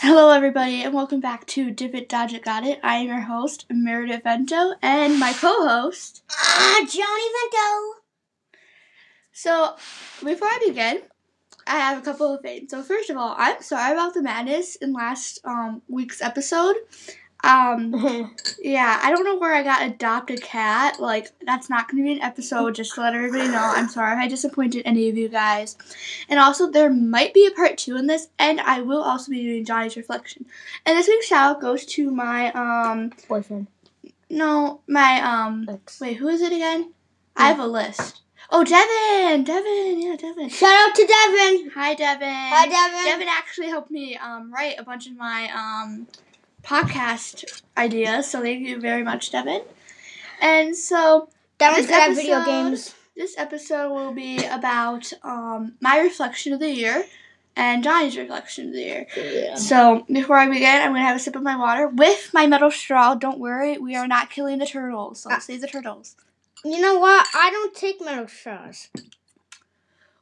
Hello, everybody, and welcome back to Dip It, Dodge It Got It. I am your host, Meredith Vento, and my co-host. Ah, Johnny Vento. So, before I begin, I have a couple of things. So, first of all, I'm sorry about the madness in last um, week's episode. Um, yeah, I don't know where I got adopt a cat. Like, that's not going to be an episode. Just to let everybody know, I'm sorry if I disappointed any of you guys. And also, there might be a part two in this, and I will also be doing Johnny's reflection. And this week's shout out goes to my um, Boyfriend. no, my um, Ex. wait, who is it again? I have a list. Oh, Devin, Devin, yeah, Devin. Shout out to Devin. Hi, Devin. Hi, Devin. Devin actually helped me um, write a bunch of my um, podcast idea, so thank you very much, Devin. And so that was at video games. this episode will be about um, my reflection of the year and Johnny's reflection of the year. Yeah. So before I begin, I'm gonna have a sip of my water with my metal straw. Don't worry, we are not killing the turtles. So Ah. save the turtles. You know what? I don't take metal straws.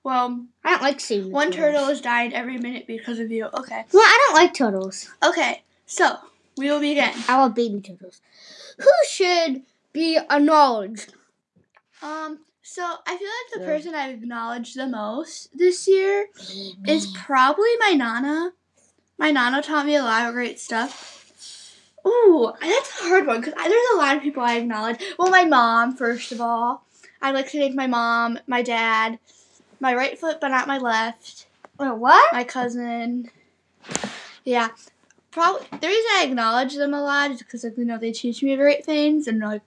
Well, I don't like seeing one turtle is dying every minute because of you. Okay. Well, I don't like turtles. Okay. So we will begin. I love baby turtles. Who should be acknowledged? Um. So I feel like the Yeah. person I've acknowledged the most this year is probably my nana. My nana taught me a lot of great stuff. Ooh, that's a hard one because there's a lot of people I acknowledge. Well, my mom first of all. I'd like to thank my mom, my dad, my right foot but not my left, Wait, what? my cousin. Yeah, probably the reason I acknowledge them a lot is because like you know they teach me great things and like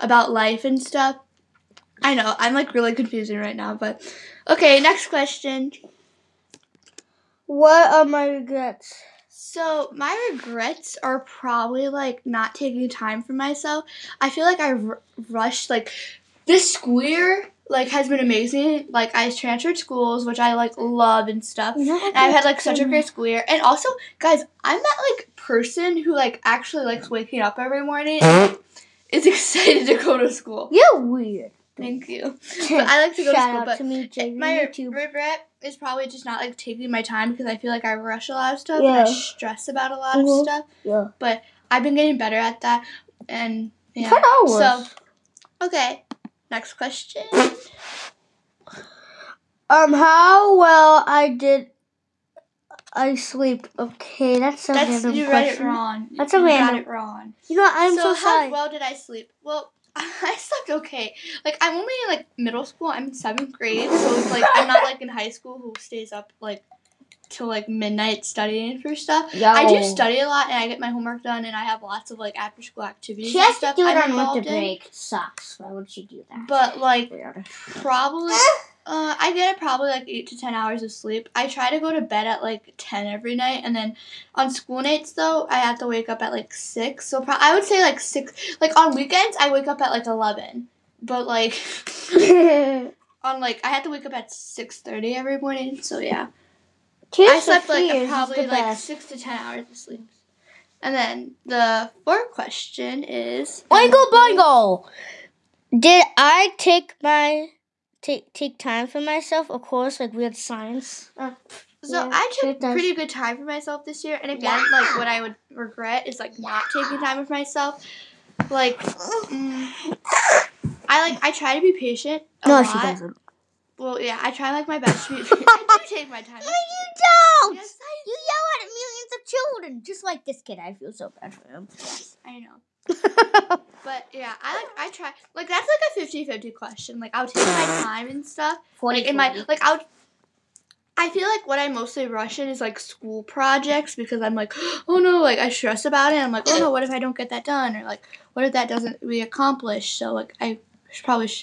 about life and stuff. I know I'm like really confusing right now, but okay. Next question. What are my regrets? So my regrets are probably like not taking time for myself. I feel like I r- rushed like this year like has been amazing. Like I transferred schools, which I like love and stuff. And I've had like such a great school year. And also, guys, I'm that like person who like actually likes waking up every morning. and Is excited to go to school. You're weird. Thank you. But I like to go to school, but to me, Jay, my YouTube. regret is probably just not like taking my time because I feel like I rush a lot of stuff and I Yeah. stress about a lot Mhm. of stuff. Yeah. But I've been getting better at that, and yeah. Hours. So, okay, next question. Um, how well I did I sleep. Okay, that's a That's random you read it wrong. That's a you random- got it wrong. You know? I'm so, so, how sorry. well did I sleep? Well, I slept okay. Like I'm only in like middle school. I'm in seventh grade, so it's like I'm not like in high school who stays up like till like midnight studying for stuff. I do study a lot and I get my homework done and I have lots of like after school activities She has to do it I'm on winter break. Sucks. Why would she do that? But like Weird. probably uh, I get probably like eight to ten hours of sleep. I try to go to bed at like ten every night, and then on school nights though I have to wake up at like six. So pro- I would say like six. Like on weekends I wake up at like eleven, but like on like I have to wake up at six thirty every morning. So yeah. Tears I slept like probably like best. six to ten hours of sleep. And then the fourth question is Oingo boingo! Did I take my take take time for myself? Of course, like we had science. So Yeah, I took pretty good time for myself this year, and again, like what I would regret is like not taking time with myself. Like, mm, I like I try to be patient. No, lot. she doesn't. Well, yeah, I try like my best to be. I do take my time. No, you don't. Yes, You yell at millions of children, just like this kid. I feel so bad for him. I know. But yeah, I like I try like that's like a 50-50 question. Like I'll take my time and stuff. Like in my like I would I feel like what I mostly rush in is like school projects because I'm like, oh no, like I stress about it. I'm like, oh no, what if I don't get that done? Or like, what if that doesn't be accomplished? So like, I probably sh-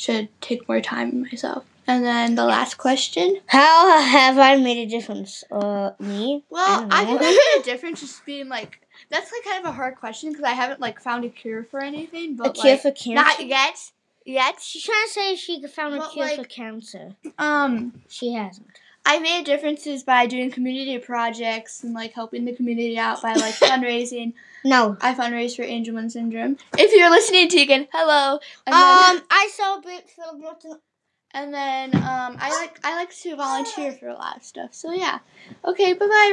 should take more time myself. And then the last question. How have I made a difference? Uh, me? Well, I I don't think. I made a difference just being like that's like kind of a hard question because I haven't like found a cure for anything. But a cure like, for cancer. not yet. Yet. She's trying to say she found a But, cure for cancer. Um. She hasn't. I made differences by doing community projects and like helping the community out by like fundraising. No. I fundraise for Angelman syndrome. If you're listening, Tegan, hello. And then, Um, I celebrate Philip Morton. and then um, I like I like to volunteer for a lot of stuff. So yeah. Okay. Bye bye.